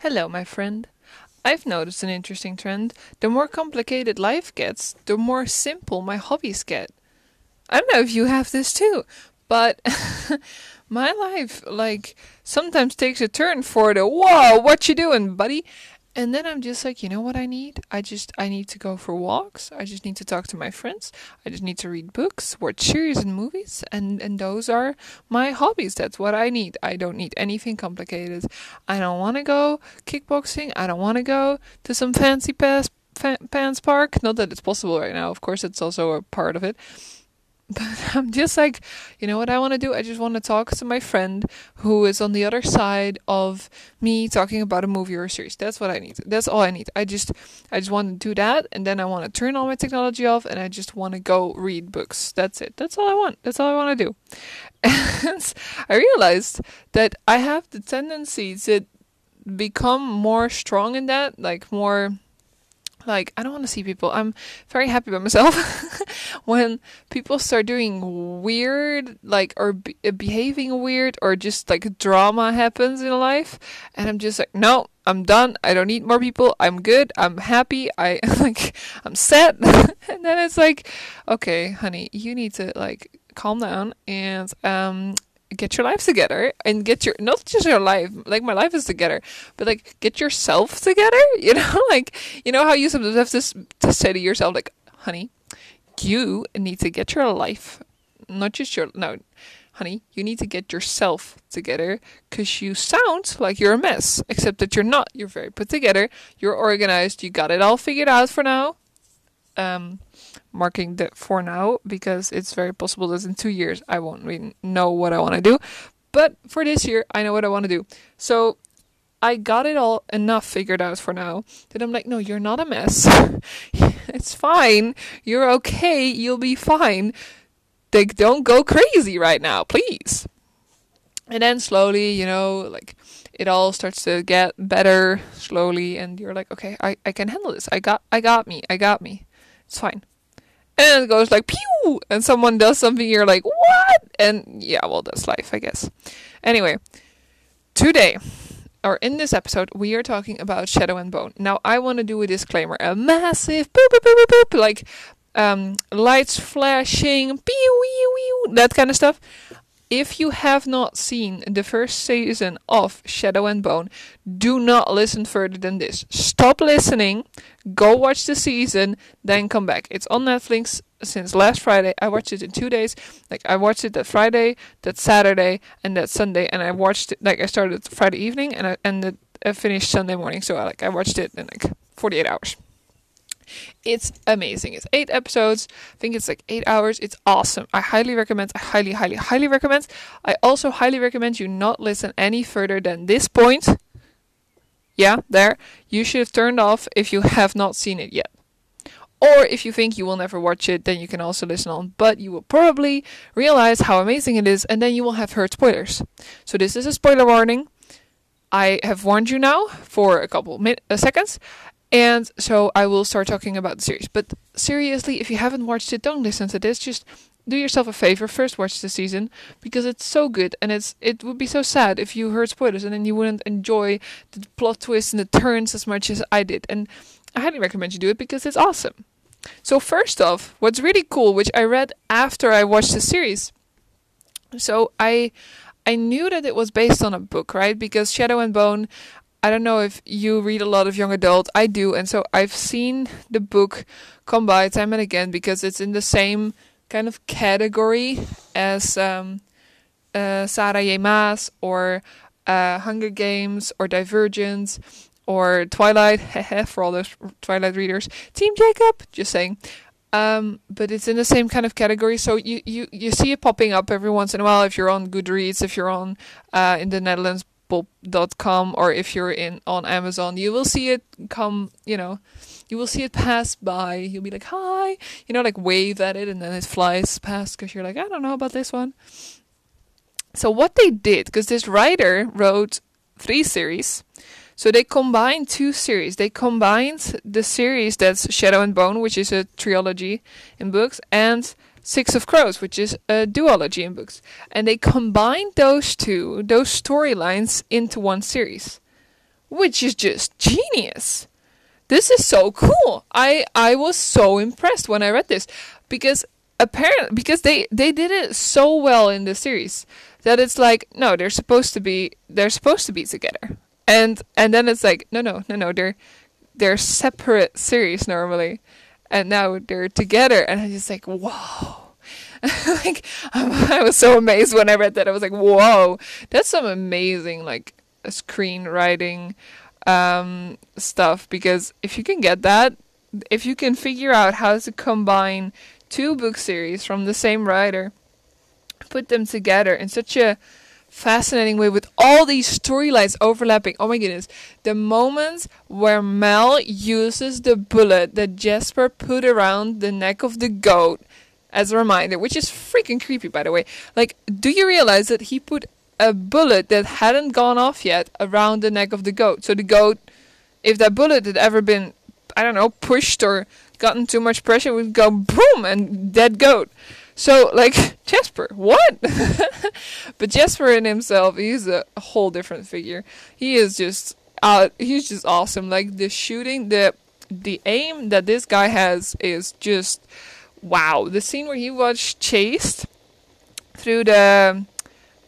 Hello, my friend. I've noticed an interesting trend. The more complicated life gets, the more simple my hobbies get. I don't know if you have this too, but my life like sometimes takes a turn for the whoa, what you doing, buddy? And then I'm just like, you know what I need? I just I need to go for walks. I just need to talk to my friends. I just need to read books, watch series and movies, and and those are my hobbies. That's what I need. I don't need anything complicated. I don't want to go kickboxing. I don't want to go to some fancy pass, pants park. Not that it's possible right now. Of course, it's also a part of it but I'm just like, you know what I want to do? I just want to talk to my friend who is on the other side of me talking about a movie or a series. That's what I need. That's all I need. I just I just want to do that and then I want to turn all my technology off and I just want to go read books. That's it. That's all I want. That's all I want to do. And I realized that I have the tendency to become more strong in that, like more like I don't want to see people. I'm very happy by myself when people start doing weird, like or be- uh, behaving weird, or just like drama happens in life, and I'm just like, no, I'm done. I don't need more people. I'm good. I'm happy. I like I'm set. and then it's like, okay, honey, you need to like calm down and um get your life together and get your not just your life like my life is together but like get yourself together you know like you know how you sometimes have to, to say to yourself like honey you need to get your life not just your no honey you need to get yourself together because you sound like you're a mess except that you're not. You're very put together. You're organized. You got it all figured out for now. Um marking that for now because it's very possible that in two years I won't really know what I want to do. But for this year, I know what I want to do. So I got it all enough figured out for now that I'm like, no, you're not a mess. it's fine. You're okay. You'll be fine. Like, don't go crazy right now, please. And then slowly, you know, like it all starts to get better slowly and you're like, okay, I, I can handle this. I got I got me. I got me. It's fine and it goes like pew! And someone does something you're like what? And yeah well that's life i guess. Anyway today or in this episode we are talking about shadow and bone. Now i want to do a disclaimer a massive boop boop boop boop, boop like um, lights flashing pew pew, that kind of stuff if you have not seen the first season of Shadow and Bone, do not listen further than this. Stop listening, go watch the season, then come back. It's on Netflix since last Friday. I watched it in two days. Like I watched it that Friday, that Saturday, and that Sunday, and I watched it like I started Friday evening and I and I finished Sunday morning. So I like I watched it in like 48 hours. It's amazing. It's eight episodes. I think it's like eight hours. It's awesome. I highly recommend. I highly, highly, highly recommend. I also highly recommend you not listen any further than this point. Yeah, there. You should have turned off if you have not seen it yet. Or if you think you will never watch it, then you can also listen on. But you will probably realize how amazing it is, and then you will have heard spoilers. So this is a spoiler warning. I have warned you now for a couple min- uh, seconds, and so I will start talking about the series. But seriously, if you haven't watched it, don't listen to this. Just do yourself a favor, first watch the season because it's so good and it's it would be so sad if you heard spoilers and then you wouldn't enjoy the plot twists and the turns as much as I did. And I highly recommend you do it because it's awesome. So first off, what's really cool, which I read after I watched the series. So I I knew that it was based on a book, right? Because Shadow and Bone I don't know if you read a lot of young adult. I do, and so I've seen the book come by time and again because it's in the same kind of category as um, uh, Sarah. Maas or uh, Hunger Games or Divergence or Twilight. for all those Twilight readers, Team Jacob. Just saying. Um, but it's in the same kind of category. So you, you, you see it popping up every once in a while if you're on Goodreads, if you're on uh, in the Netherlands bol.com or if you're in on Amazon, you will see it come, you know, you will see it pass by. You'll be like, hi, you know, like wave at it and then it flies past because you're like, I don't know about this one. So, what they did, because this writer wrote three series, so they combined two series. They combined the series that's Shadow and Bone, which is a trilogy in books, and Six of Crows, which is a duology in books. And they combined those two, those storylines, into one series. which is just genius. This is so cool. I I was so impressed when I read this because apparently because they they did it so well in the series that it's like no they're supposed to be they're supposed to be together and and then it's like no no no no they're they're separate series normally and now they're together and i'm just like whoa like I was so amazed when I read that. I was like, "Whoa, that's some amazing like screenwriting um, stuff." Because if you can get that, if you can figure out how to combine two book series from the same writer, put them together in such a fascinating way with all these storylines overlapping. Oh my goodness. The moments where Mel uses the bullet that Jesper put around the neck of the goat as a reminder, which is freaking creepy, by the way. Like, do you realize that he put a bullet that hadn't gone off yet around the neck of the goat? So the goat, if that bullet had ever been, I don't know, pushed or gotten too much pressure, would go boom and dead goat. So, like, Jesper, what? but Jesper in himself, he's a whole different figure. He is just, uh, he's just awesome. Like, the shooting, the, the aim that this guy has is just wow, the scene where he was chased through the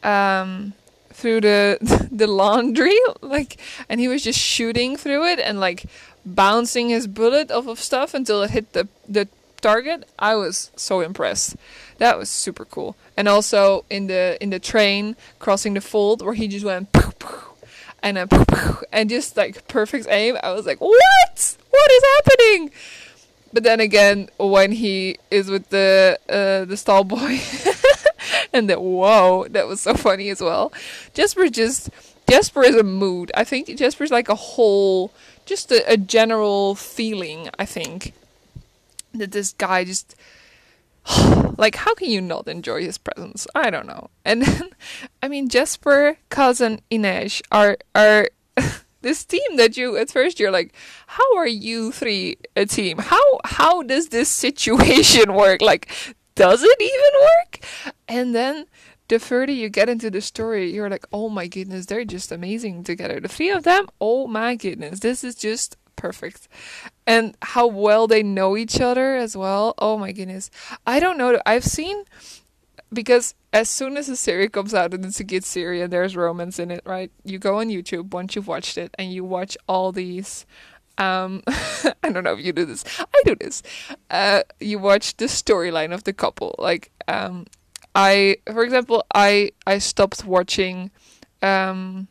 um through the the laundry like and he was just shooting through it and like bouncing his bullet off of stuff until it hit the the target i was so impressed that was super cool and also in the in the train crossing the fold where he just went poof, and then poof, and just like perfect aim i was like what what is happening but then again, when he is with the uh, the stall boy, and that whoa, that was so funny as well. Jesper just Jesper is a mood. I think Jesper's like a whole, just a, a general feeling. I think that this guy just like how can you not enjoy his presence? I don't know. And then, I mean Jesper, cousin Ines are are this team that you at first you're like how are you three a team how how does this situation work like does it even work and then the further you get into the story you're like oh my goodness they're just amazing together the three of them oh my goodness this is just perfect and how well they know each other as well oh my goodness i don't know i've seen because as soon as a series comes out and it's a good series and there's romance in it, right? You go on YouTube once you've watched it and you watch all these. Um, I don't know if you do this. I do this. Uh, you watch the storyline of the couple. Like, um, I, for example, I I stopped watching, um,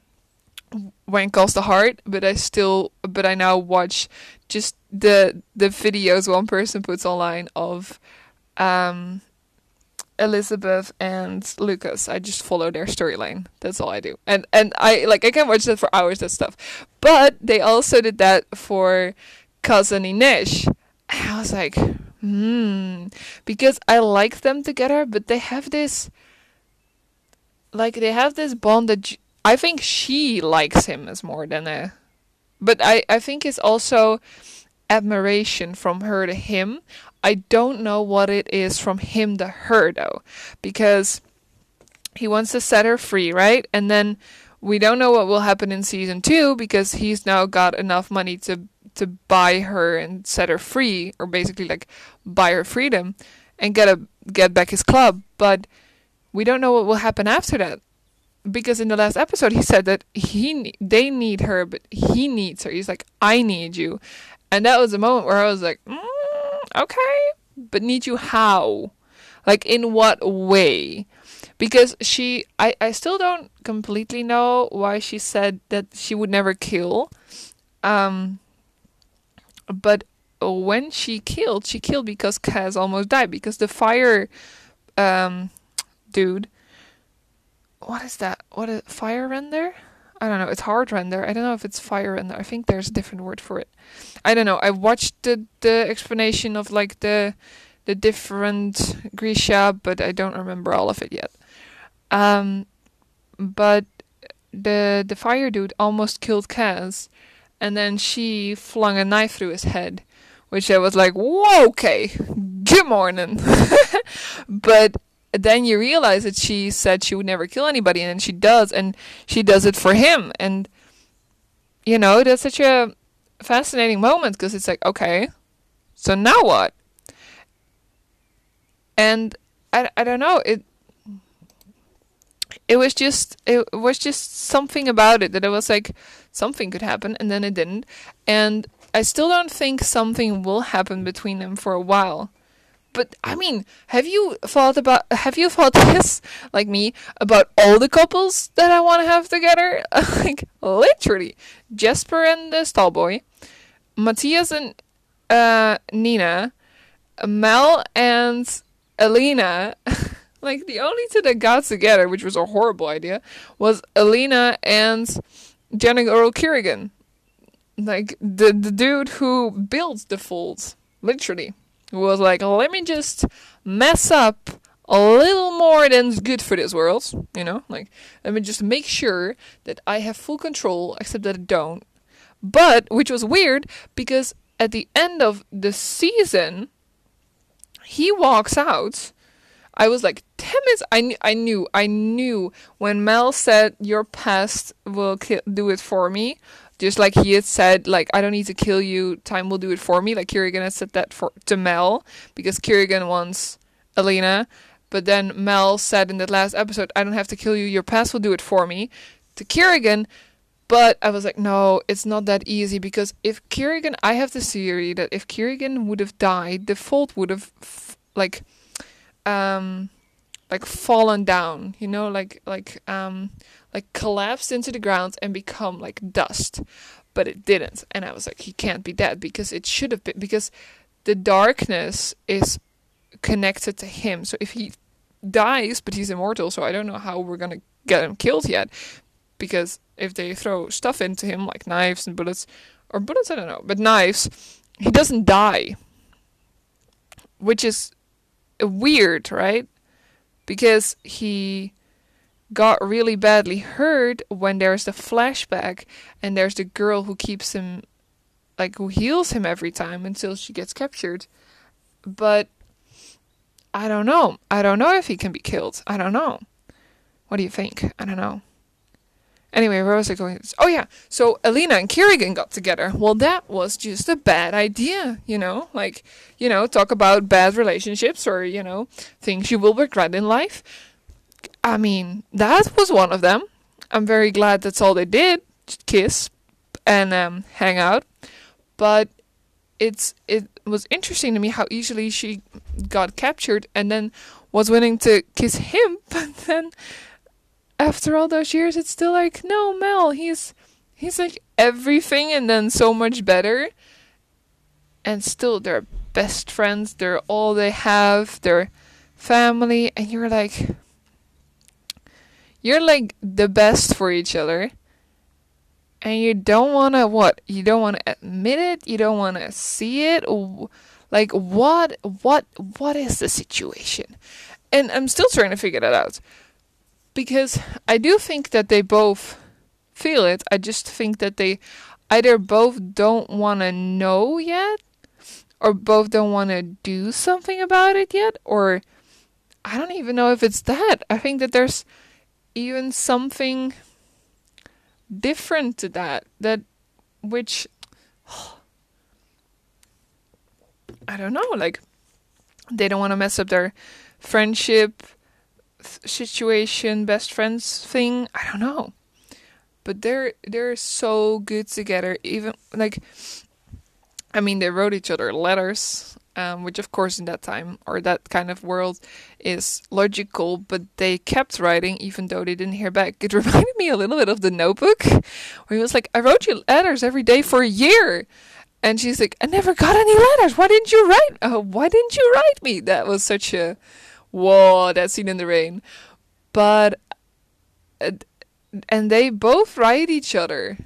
when calls the heart, but I still, but I now watch just the the videos one person puts online of, um, Elizabeth and Lucas. I just follow their storyline. That's all I do. And and I like I can watch that for hours that stuff. But they also did that for cousin. And I was like, hmm. Because I like them together, but they have this like they have this bond that I think she likes him as more than a but I, I think it's also admiration from her to him. I don't know what it is from him to her though, because he wants to set her free, right? And then we don't know what will happen in season two because he's now got enough money to to buy her and set her free, or basically like buy her freedom and get a get back his club. But we don't know what will happen after that because in the last episode he said that he they need her, but he needs her. He's like, I need you, and that was a moment where I was like, mm, okay, but need you how? Like, in what way? Because she, I, I still don't completely know why she said that she would never kill. Um, but when she killed, she killed because Kaz almost died. Because the fire, um, dude, what is that? What is fire render? I don't know. It's heartrender. I don't know if it's fire render. I think there's a different word for it. I don't know. I watched the the explanation of like the the different Grisha, but I don't remember all of it yet. Um, but the the fire dude almost killed Kaz, and then she flung a knife through his head, which I was like, Whoa, okay, good morning. but then you realize that she said she would never kill anybody, and then she does, and she does it for him, and you know, that's such a fascinating moment because it's like, okay, so now what? And I, I don't know, it it was just it was just something about it that it was like something could happen and then it didn't. And I still don't think something will happen between them for a while. But I mean, have you thought about have you thought this like me about all the couples that I want to have together? like literally, Jesper and the stallboy, Matthias and uh, Nina, Mel and Alina. like the only two that got together, which was a horrible idea, was Alina and General Kirigan. Like the the dude who built the folds, literally was like, let me just mess up a little more than's good for this world, you know? Like, let me just make sure that I have full control, except that I don't. But, which was weird, because at the end of the season, he walks out. I was like, damn it, I, kn- I knew, I knew when Mel said, your past will ki- do it for me. Just like he had said, like I don't need to kill you, time will do it for me. Like Kirigan had said that for to Mel because Kirigan wants Alina, but then Mel said in that last episode, I don't have to kill you, your past will do it for me. To Kirigan, but I was like, no, it's not that easy because if Kirigan, I have the theory that if Kirigan would have died, the Fold would have f- like, um, like fallen down, you know, like like um like collapsed into the ground and become like dust. But it didn't. And I was like, he can't be dead because it should have been because the darkness is connected to him. So if he dies, but he's immortal, so I don't know how we're gonna get him killed yet. Because if they throw stuff into him, like knives and bullets, or bullets, I don't know, but knives, he doesn't die. Which is weird, right? Because he got really badly hurt when there's the flashback and there's the girl who keeps him like who heals him every time until she gets captured. But i don't know. I don't know if he can be killed. I don't know. What do you think? I don't know. Anyway where was i going oh yeah. So alina and Kirigan got together. Well that was just a bad idea you know? Like you know talk about bad relationships or you know things you will regret in life I mean, that was one of them. I'm very glad that's all they did, kiss and um, hang out. But it's it was interesting to me how easily she got captured and then was willing to kiss him, but then after all those years, it's still like, no, Mel, he's he's like everything and then so much better. And still, they're best friends. They're all they have. They're family, and you're like, you're like the best for each other. And you don't want to what? You don't want to admit it? You don't want to see it? Like what what what is the situation? And i'm still trying to figure that out. Because i do think that they both feel it. I just think that they either both don't want to know yet or both don't want to do something about it yet or i don't even know if it's that. I think that there's even something different to that that which I don't know like they don't want to mess up their friendship situation best friends thing I don't know. But they're they're so good together even like I mean they wrote each other letters um, which of course in that time or that kind of world is logical, but they kept writing even though they didn't hear back. It reminded me a little bit of the notebook, where he was like, I wrote you letters every day for a year. And she's like, I never got any letters. Why didn't you write? Uh, why didn't you write me? That was such a whoa, that scene in the rain. But, and they both write each other.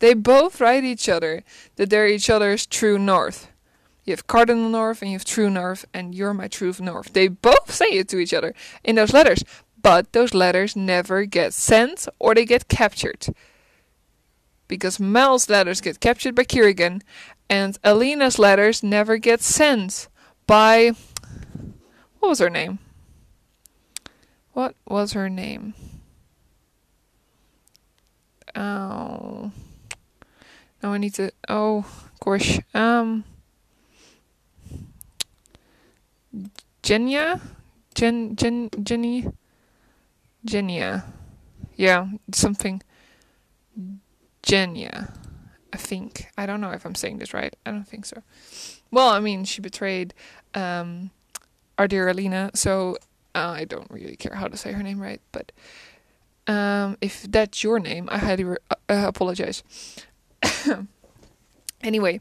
They both write each other that they're each other's true north. You have cardinal north and you have true north, and you're my true north. They both say it to each other in those letters, but those letters never get sent or they get captured. Because Mel's letters get captured by Kirigan, and Alina's letters never get sent by. What was her name? What was her name? Oh. Now I need to. Oh, gosh. Um. Genya? Jen, Jen, Jenny? Genya. Yeah, something. Genya. I think. I don't know if I'm saying this right. I don't think so. Well, I mean, she betrayed um, our dear Alina, so uh, I don't really care how to say her name right. But um, if that's your name, I highly re- uh, apologize. anyway,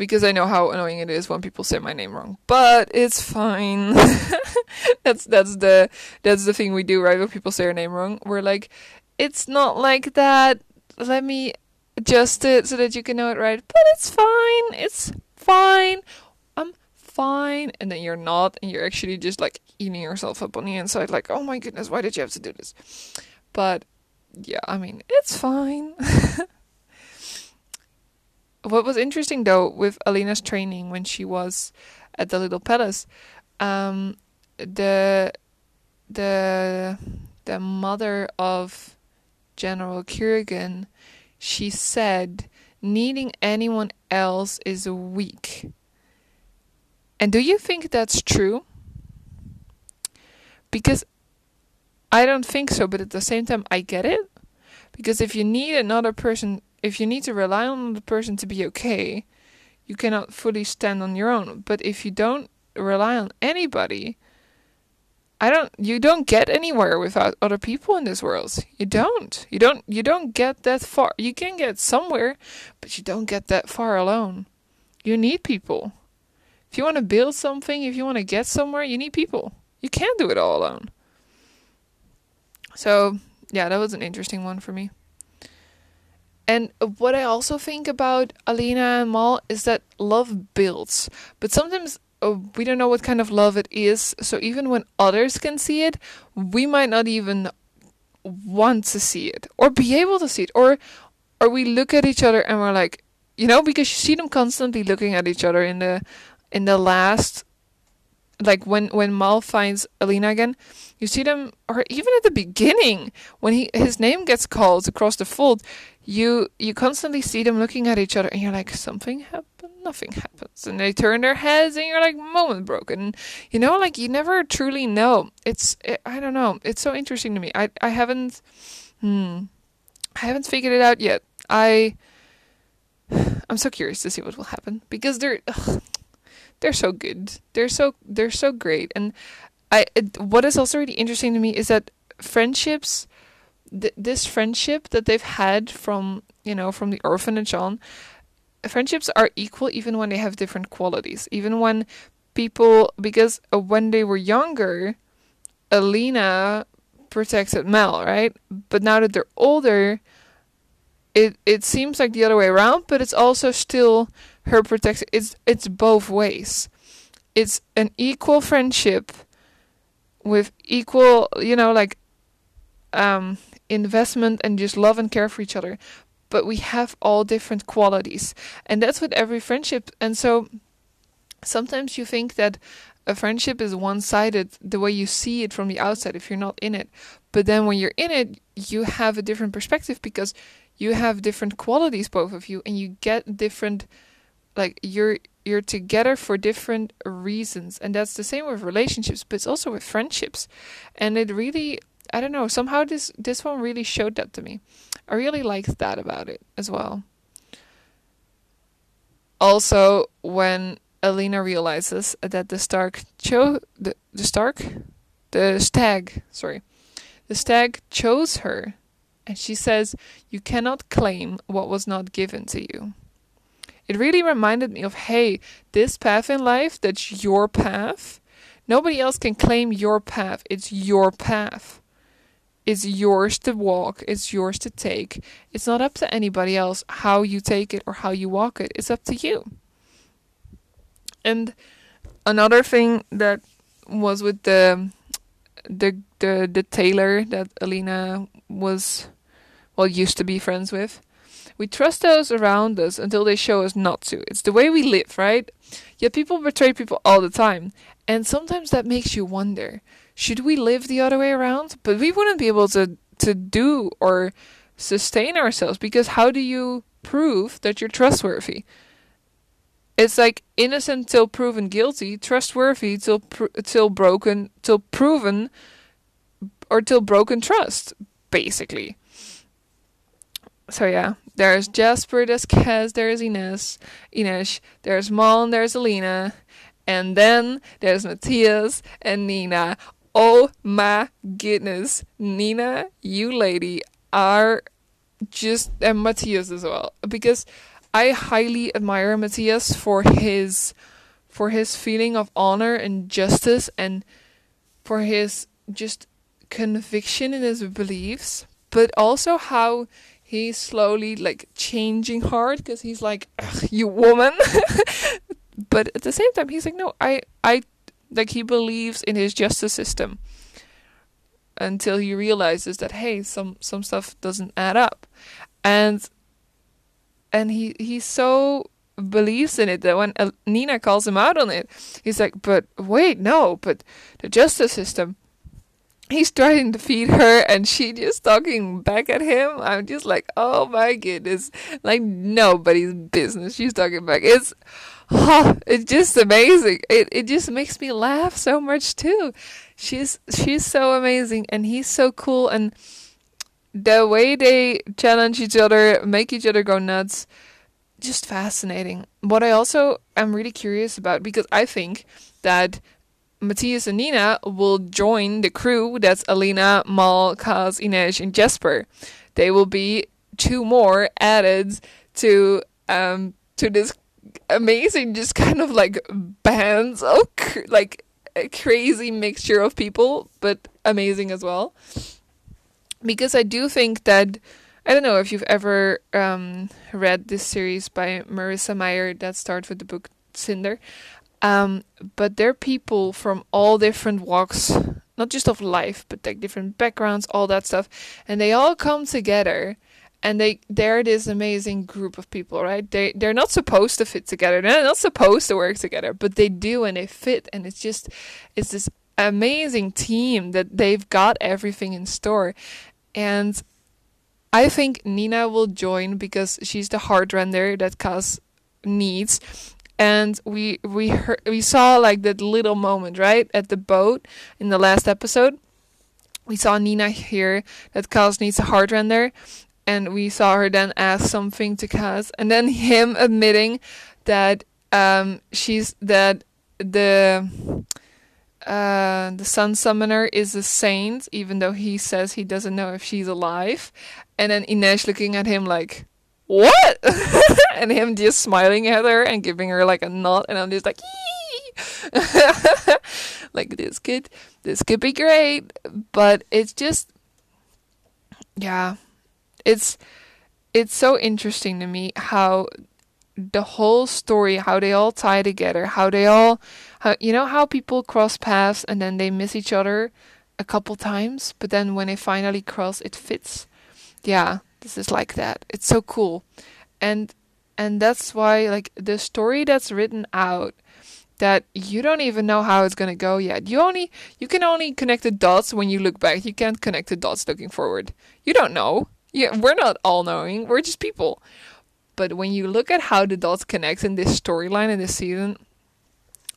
because I know how annoying it is when people say my name wrong. But it's fine. that's that's the that's the thing we do, right? When people say our name wrong, we're like, it's not like that. Let me adjust it so that you can know it right. But it's fine. It's fine. I'm fine. And then you're not, and you're actually just like eating yourself up on the inside, like, oh my goodness, why did you have to do this? But yeah, I mean, it's fine. what was interesting though with Alina's training when she was at the Little Palace, um, the the the mother of General Kirigan, she said needing anyone else is weak. And do you think that's true? Because I don't think so, but at the same time, I get it. Because if you need another person, if you need to rely on the person to be okay, you cannot fully stand on your own. But if you don't rely on anybody, I don't you don't get anywhere without other people in this world. You don't. You don't you don't get that far. You can get somewhere, but you don't get that far alone. You need people. If you want to build something, if you want to get somewhere, you need people. You can't do it all alone. So, yeah, that was an interesting one for me. And what I also think about Alina and Mal is that love builds, but sometimes uh, we don't know what kind of love it is. So even when others can see it, we might not even want to see it or be able to see it, or or we look at each other and we're like, you know, because you see them constantly looking at each other in the in the last like when when Mal finds Alina again, you see them, or even at the beginning when he his name gets called across the fold, you you constantly see them looking at each other, and you're like, something happened, nothing happens, and they turn their heads, and you're like, moment broken, you know, like you never truly know. It's it, I don't know, it's so interesting to me. I I haven't, hmm, I haven't figured it out yet. I I'm so curious to see what will happen because they're. Ugh, they're so good. They're so they're so great. And I what is also really interesting to me is that friendships th- this friendship that they've had from, you know, from the orphanage on, friendships are equal even when they have different qualities. Even when people because uh, when they were younger, Alina protected Mel, right? But now that they're older, it it seems like the other way around, but it's also still her protection. It's it's both ways. It's an equal friendship with equal, you know, like um, investment and just love and care for each other. But we have all different qualities, and that's with every friendship. And so sometimes you think that a friendship is one sided the way you see it from the outside if you're not in it. But then when you're in it, you have a different perspective because you have different qualities, both of you, and you get different like you're you're together for different reasons and that's the same with relationships but it's also with friendships. And it really i don't know somehow this this one really showed that to me. I really liked that about it as well. Also when alina realizes that the stark cho the, the stark? The stag sorry. The stag chose her and she says you cannot claim what was not given to you it really reminded me of hey, this path in life, that's your path. Nobody else can claim your path. It's your path. It's yours to walk, it's yours to take. It's not up to anybody else how you take it or how you walk it. It's up to you. And another thing that was with the the the the tailor that Alina was well used to be friends with we trust those around us until they show us not to. It's the way we live, right? Yet people betray people all the time. And sometimes that makes you wonder should we live the other way around? But we wouldn't be able to, to do or sustain ourselves because how do you prove that you're trustworthy. It's like innocent till proven guilty, trustworthy till pr- till broken till proven or till broken trust, basically. So yeah, there's Jesper, there's Kaz, there's Inej, Inej, there's Mal, there's Alina, and then there's Matthias and Nina. Oh my goodness, Nina, you lady are just and Matthias as well because I highly admire Matthias for his for his feeling of honor and justice and for his just conviction in his beliefs, but also how he's slowly like changing hard because he's like, "You woman," but at the same time he's like, "No, I, I," like he believes in his justice system until he realizes that hey, some some stuff doesn't add up, and and he he so believes in it that when Nina calls him out on it, he's like, "But wait, no, but the justice system." He's trying to feed her, and she just talking back at him. I'm just like, oh my goodness, like nobody's business. She's talking back. It's, oh, it's just amazing. It it just makes me laugh so much too. She's she's so amazing, and he's so cool, and the way they challenge each other, make each other go nuts, just fascinating. What I also am really curious about because I think that Matthias and Nina will join the crew that's Alina, Mal, Kaz, Inej, and Jesper. They will be two more added to um to this amazing just kind of like bands of like a crazy mixture of people, but amazing as well because I do think that I don't know if you've ever um, read this series by Marissa Meyer that starts with the book Cinder, um, but they're people from all different walks, not just of life, but like different backgrounds, all that stuff, and they all come together. And they they're this amazing group of people, right? They they're not supposed to fit together. They're not supposed to work together, but they do and they fit and it's just it's this amazing team that they've got everything in store and I think Nina will join because she's the heartrender that Kaz needs. And we we heard, we saw like that little moment right at the boat in the last episode. We saw Nina here that Kaz needs a heartrender, and we saw her then ask something to Kaz, and then him admitting that um she's that the uh, the Sun Summoner is a saint, even though he says he doesn't know if she's alive. And then Inej looking at him like, what? and him just smiling at her and giving her like a nod. And I'm just like, like this kid, this could be great. But it's just, yeah, it's, it's so interesting to me how the whole story, how they all tie together, how they all, how you know how people cross paths and then they miss each other a couple times, but then when they finally cross, it fits. Yeah, this is like that. It's so cool, and and that's why like the story that's written out that you don't even know how it's gonna go yet. You only you can only connect the dots when you look back. You can't connect the dots looking forward. You don't know. Yeah, we're not all knowing. We're just people. But when you look at how the dots connect in this storyline in this season,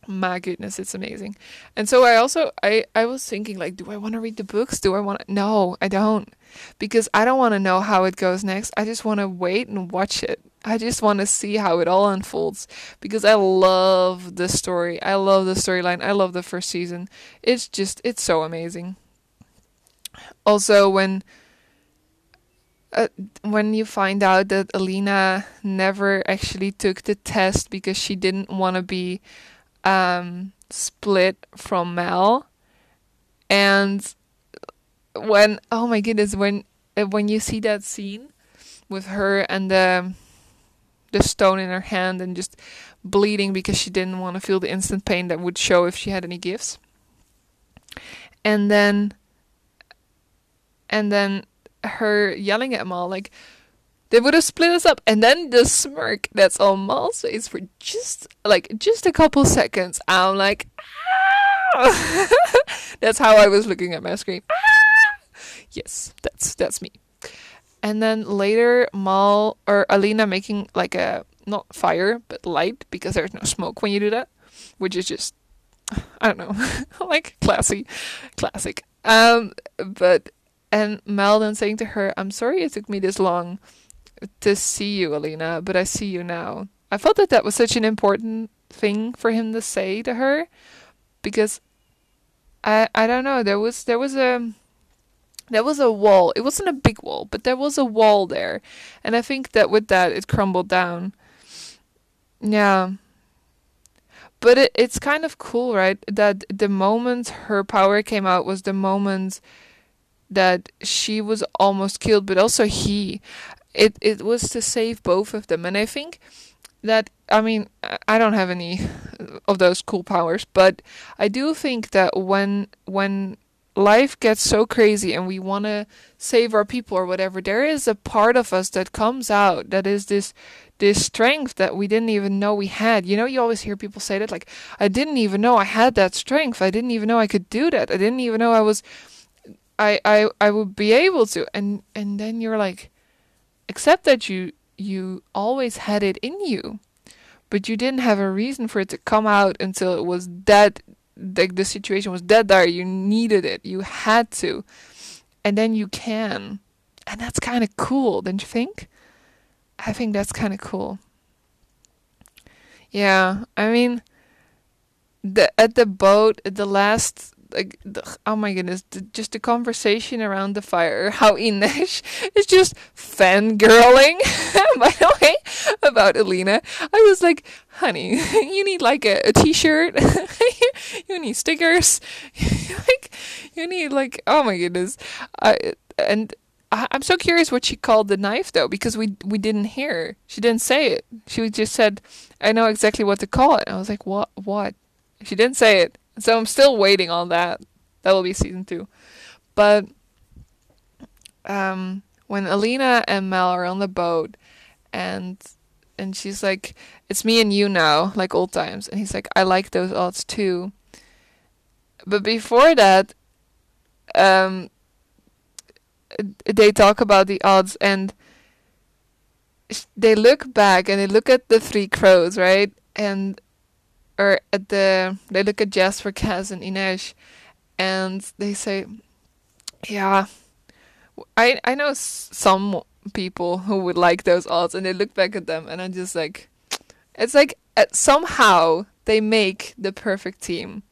my goodness, it's amazing. And so I also I I was thinking like, do I want to read the books? Do I want to? No, I don't, because I don't want to know how it goes next. I just want to wait and watch it. I just want to see how it all unfolds because I love the story. I love the storyline. I love the first season. It's just it's so amazing. Also, when uh, when you find out that Alina never actually took the test because she didn't want to be um, split from Mel, and when oh my goodness, when uh, when you see that scene with her and the the stone in her hand and just bleeding because she didn't want to feel the instant pain that would show if she had any gifts, and then and then her yelling at Mal like they would have split us up and then the smirk that's on Mal's face for just like just a couple seconds I'm like ah! that's how I was looking at my screen ah! yes that's that's me and then later Mal or Alina making like a not fire but light because there's no smoke when you do that, which is just I don't know, like classy, classic. Um, but and Mal then saying to her, "I'm sorry it took me this long to see you, Alina, but I see you now." I felt that that was such an important thing for him to say to her because I I don't know there was there was a there was a wall. It wasn't a big wall but there was a wall there. And I think that with that it crumbled down. Yeah. But it, it's kind of cool right that the moment her power came out was the moment that she was almost killed but also he it it was to save both of them and I think that I mean I don't have any of those cool powers, but I do think that when when life gets so crazy and we want to save our people or whatever, there is a part of us that comes out that is this this strength that we didn't even know we had. You know, you always hear people say that like I didn't even know I had that strength. I didn't even know I could do that. I didn't even know I was I I I would be able to. And and then you're like accept that you you always had it in you, but you didn't have a reason for it to come out until it was dead. Like the situation was dead there. You needed it. You had to, and then you can, and that's kind of cool, don't you think? I think that's kind of cool. Yeah, I mean, the at the boat, at the last like oh my goodness, just the conversation around the fire, how Inej is just fangirling, by the way, about Alina. I was like, honey, you need like a a t-shirt, you need stickers, like you need like oh my goodness, I and. I'm so curious what she called the knife though, because we we didn't hear. She didn't say it. She just said, "I know exactly what to call it." I was like, "What? What?" She didn't say it. So I'm still waiting on that. That will be season two. But um, when Alina and Mel are on the boat, and and she's like, "It's me and you now, like old times," and he's like, "I like those odds too." But before that, um, they talk about the odds and they look back and they look at the three crows, right? And or at the they look at Jesper, Kaz, and Inej, and they say, "Yeah, I I know some people who would like those odds," and they look back at them, and I'm just like, it's like uh, somehow they make the perfect team.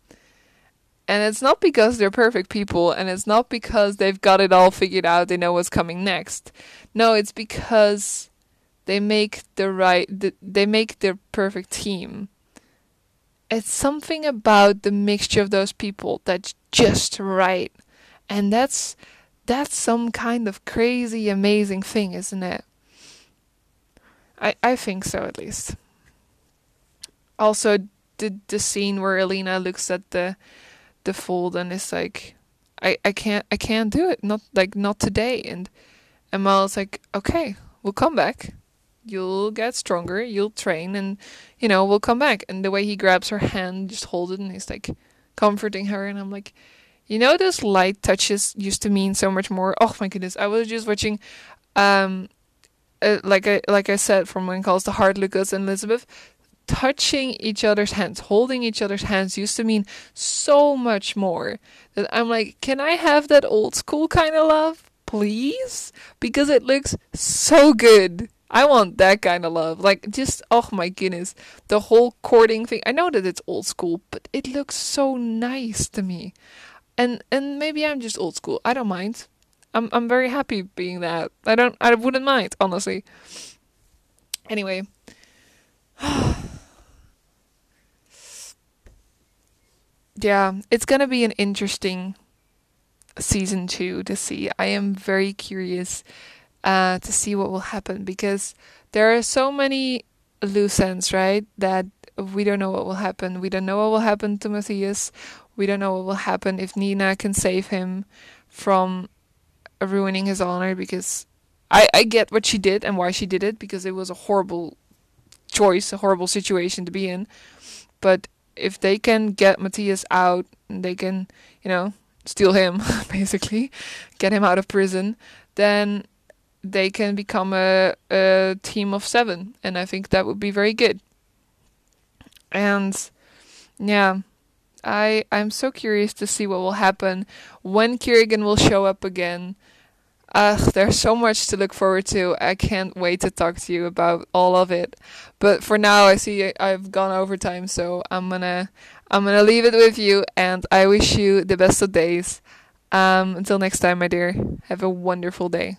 And it's not because they're perfect people, and it's not because they've got it all figured out, they know what's coming next. No, it's because they make the right, the, they make the perfect team it's something about the mixture of those people that's just right. And that's that's some kind of crazy amazing thing, isn't it? I I think so at least. Also the the scene where Alina looks at the the fold and is like I, I can't I can't do it. Not like not today and Amal's like, Okay, we'll come back you'll get stronger, you'll train, and you know we'll come back. And the way he grabs her hand, just hold it, and he's like comforting her, and I'm like, you know, those light touches used to mean so much more. Oh my goodness, I was just watching, um, uh, like I like I said from when calls the heart, Lucas and Elizabeth. Touching each other's hands, holding each other's hands used to mean so much more. That I'm like, can I have that old school kind of love, please? Because it looks so good. I want that kind of love. Like, just, oh my goodness. The whole courting thing. I know that it's old school, but it looks so nice to me. And and maybe I'm just old school. I don't mind. I'm I'm very happy being that. I don't I wouldn't mind, honestly. Anyway. yeah, it's gonna be an interesting season two to see. I am very curious uh, to see what will happen because there are so many loose ends, right? That we don't know what will happen. We don't know what will happen to Matthias. We don't know what will happen if Nina can save him from ruining his honor because I, I get what she did and why she did it because it was a horrible choice, a horrible situation to be in. But if they can get Matthias out, they can, you know, steal him, basically, get him out of prison, then they can become a, a team of seven, and I think that would be very good. And yeah, I I'm so curious to see what will happen when Kirigan will show up again. Ugh, there's so much to look forward to. I can't wait to talk to you about all of it. But for now, I see I've gone over time, so I'm gonna I'm gonna leave it with you, and I wish you the best of days. Um, until next time, my dear, have a wonderful day.